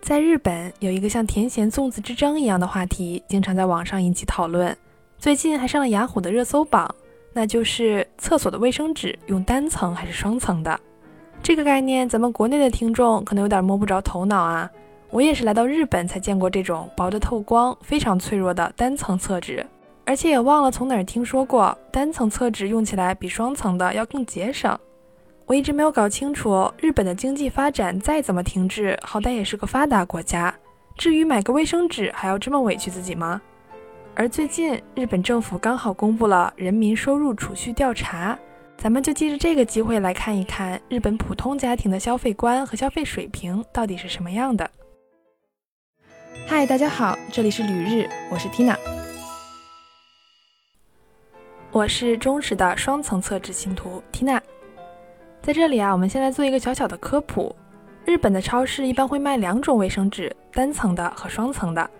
在日本，有一个像甜咸粽子之争一样的话题，经常在网上引起讨论。最近还上了雅虎的热搜榜，那就是厕所的卫生纸用单层还是双层的。这个概念，咱们国内的听众可能有点摸不着头脑啊。我也是来到日本才见过这种薄得透光、非常脆弱的单层厕纸，而且也忘了从哪儿听说过单层厕纸用起来比双层的要更节省。我一直没有搞清楚，日本的经济发展再怎么停滞，好歹也是个发达国家。至于买个卫生纸还要这么委屈自己吗？而最近日本政府刚好公布了人民收入储蓄调查，咱们就借着这个机会来看一看日本普通家庭的消费观和消费水平到底是什么样的。嗨，大家好，这里是旅日，我是 Tina，我是忠实的双层厕纸信徒 Tina。在这里啊，我们先来做一个小小的科普。日本的超市一般会卖两种卫生纸，单层的和双层的。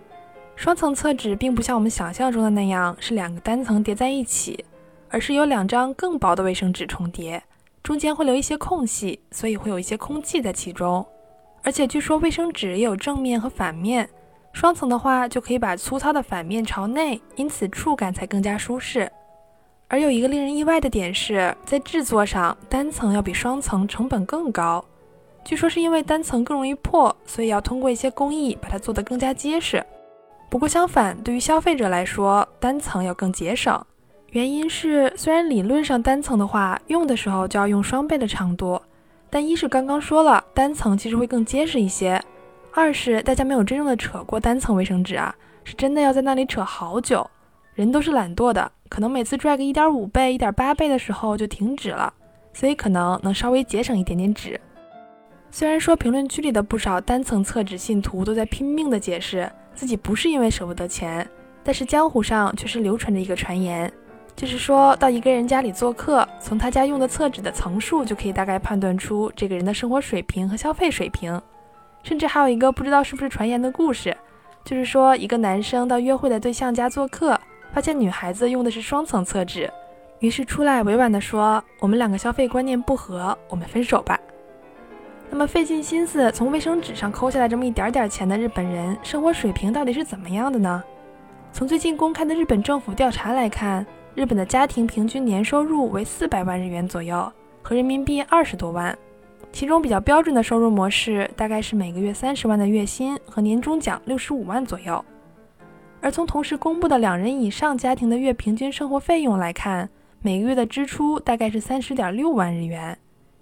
双层厕纸并不像我们想象中的那样是两个单层叠在一起，而是有两张更薄的卫生纸重叠，中间会留一些空隙，所以会有一些空气在其中。而且据说卫生纸也有正面和反面，双层的话就可以把粗糙的反面朝内，因此触感才更加舒适。而有一个令人意外的点是，在制作上，单层要比双层成本更高。据说是因为单层更容易破，所以要通过一些工艺把它做得更加结实。不过相反，对于消费者来说，单层要更节省。原因是，虽然理论上单层的话，用的时候就要用双倍的长度，但一是刚刚说了，单层其实会更结实一些；二是大家没有真正的扯过单层卫生纸啊，是真的要在那里扯好久。人都是懒惰的，可能每次拽个一点五倍、一点八倍的时候就停止了，所以可能能稍微节省一点点纸。虽然说评论区里的不少单层厕纸信徒都在拼命的解释自己不是因为舍不得钱，但是江湖上却是流传着一个传言，就是说到一个人家里做客，从他家用的厕纸的层数就可以大概判断出这个人的生活水平和消费水平。甚至还有一个不知道是不是传言的故事，就是说一个男生到约会的对象家做客。发现女孩子用的是双层厕纸，于是出来委婉地说：“我们两个消费观念不合，我们分手吧。”那么费尽心思从卫生纸上抠下来这么一点点钱的日本人，生活水平到底是怎么样的呢？从最近公开的日本政府调查来看，日本的家庭平均年收入为四百万日元左右，合人民币二十多万。其中比较标准的收入模式大概是每个月三十万的月薪和年终奖六十五万左右。而从同时公布的两人以上家庭的月平均生活费用来看，每个月的支出大概是三十点六万日元，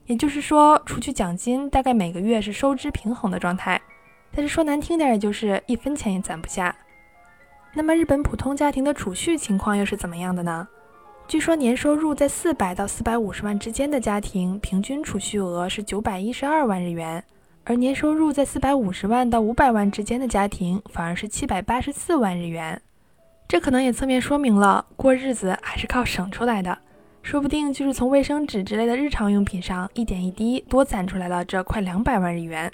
也就是说，除去奖金，大概每个月是收支平衡的状态。但是说难听点，也就是一分钱也攒不下。那么日本普通家庭的储蓄情况又是怎么样的呢？据说年收入在四百到四百五十万之间的家庭，平均储蓄额是九百一十二万日元。而年收入在四百五十万到五百万之间的家庭，反而是七百八十四万日元。这可能也侧面说明了过日子还是靠省出来的，说不定就是从卫生纸之类的日常用品上一点一滴多攒出来了这快两百万日元。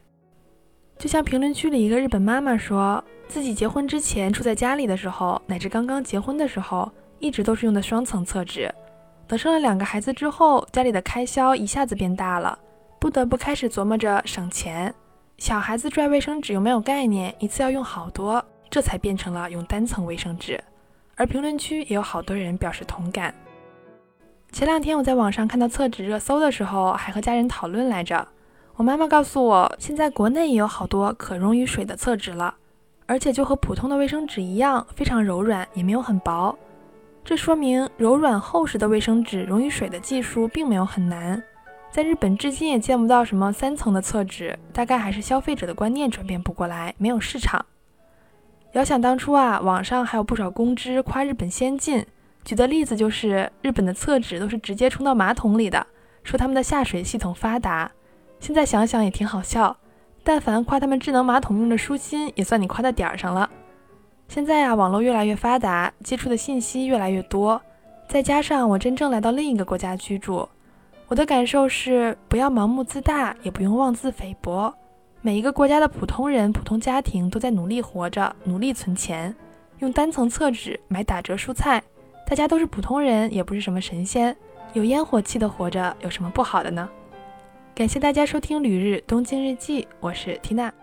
就像评论区里一个日本妈妈说，自己结婚之前住在家里的时候，乃至刚刚结婚的时候，一直都是用的双层厕纸。等生了两个孩子之后，家里的开销一下子变大了。不得不开始琢磨着省钱，小孩子拽卫生纸又没有概念，一次要用好多，这才变成了用单层卫生纸。而评论区也有好多人表示同感。前两天我在网上看到厕纸热搜的时候，还和家人讨论来着。我妈妈告诉我，现在国内也有好多可溶于水的厕纸了，而且就和普通的卫生纸一样，非常柔软，也没有很薄。这说明柔软厚实的卫生纸溶于水的技术并没有很难。在日本，至今也见不到什么三层的厕纸，大概还是消费者的观念转变不过来，没有市场。遥想当初啊，网上还有不少公知夸日本先进，举的例子就是日本的厕纸都是直接冲到马桶里的，说他们的下水系统发达。现在想想也挺好笑，但凡夸他们智能马桶用着舒心，也算你夸到点儿上了。现在啊，网络越来越发达，接触的信息越来越多，再加上我真正来到另一个国家居住。我的感受是，不要盲目自大，也不用妄自菲薄。每一个国家的普通人、普通家庭都在努力活着，努力存钱，用单层厕纸买打折蔬菜。大家都是普通人，也不是什么神仙，有烟火气的活着有什么不好的呢？感谢大家收听《旅日东京日记》，我是缇娜。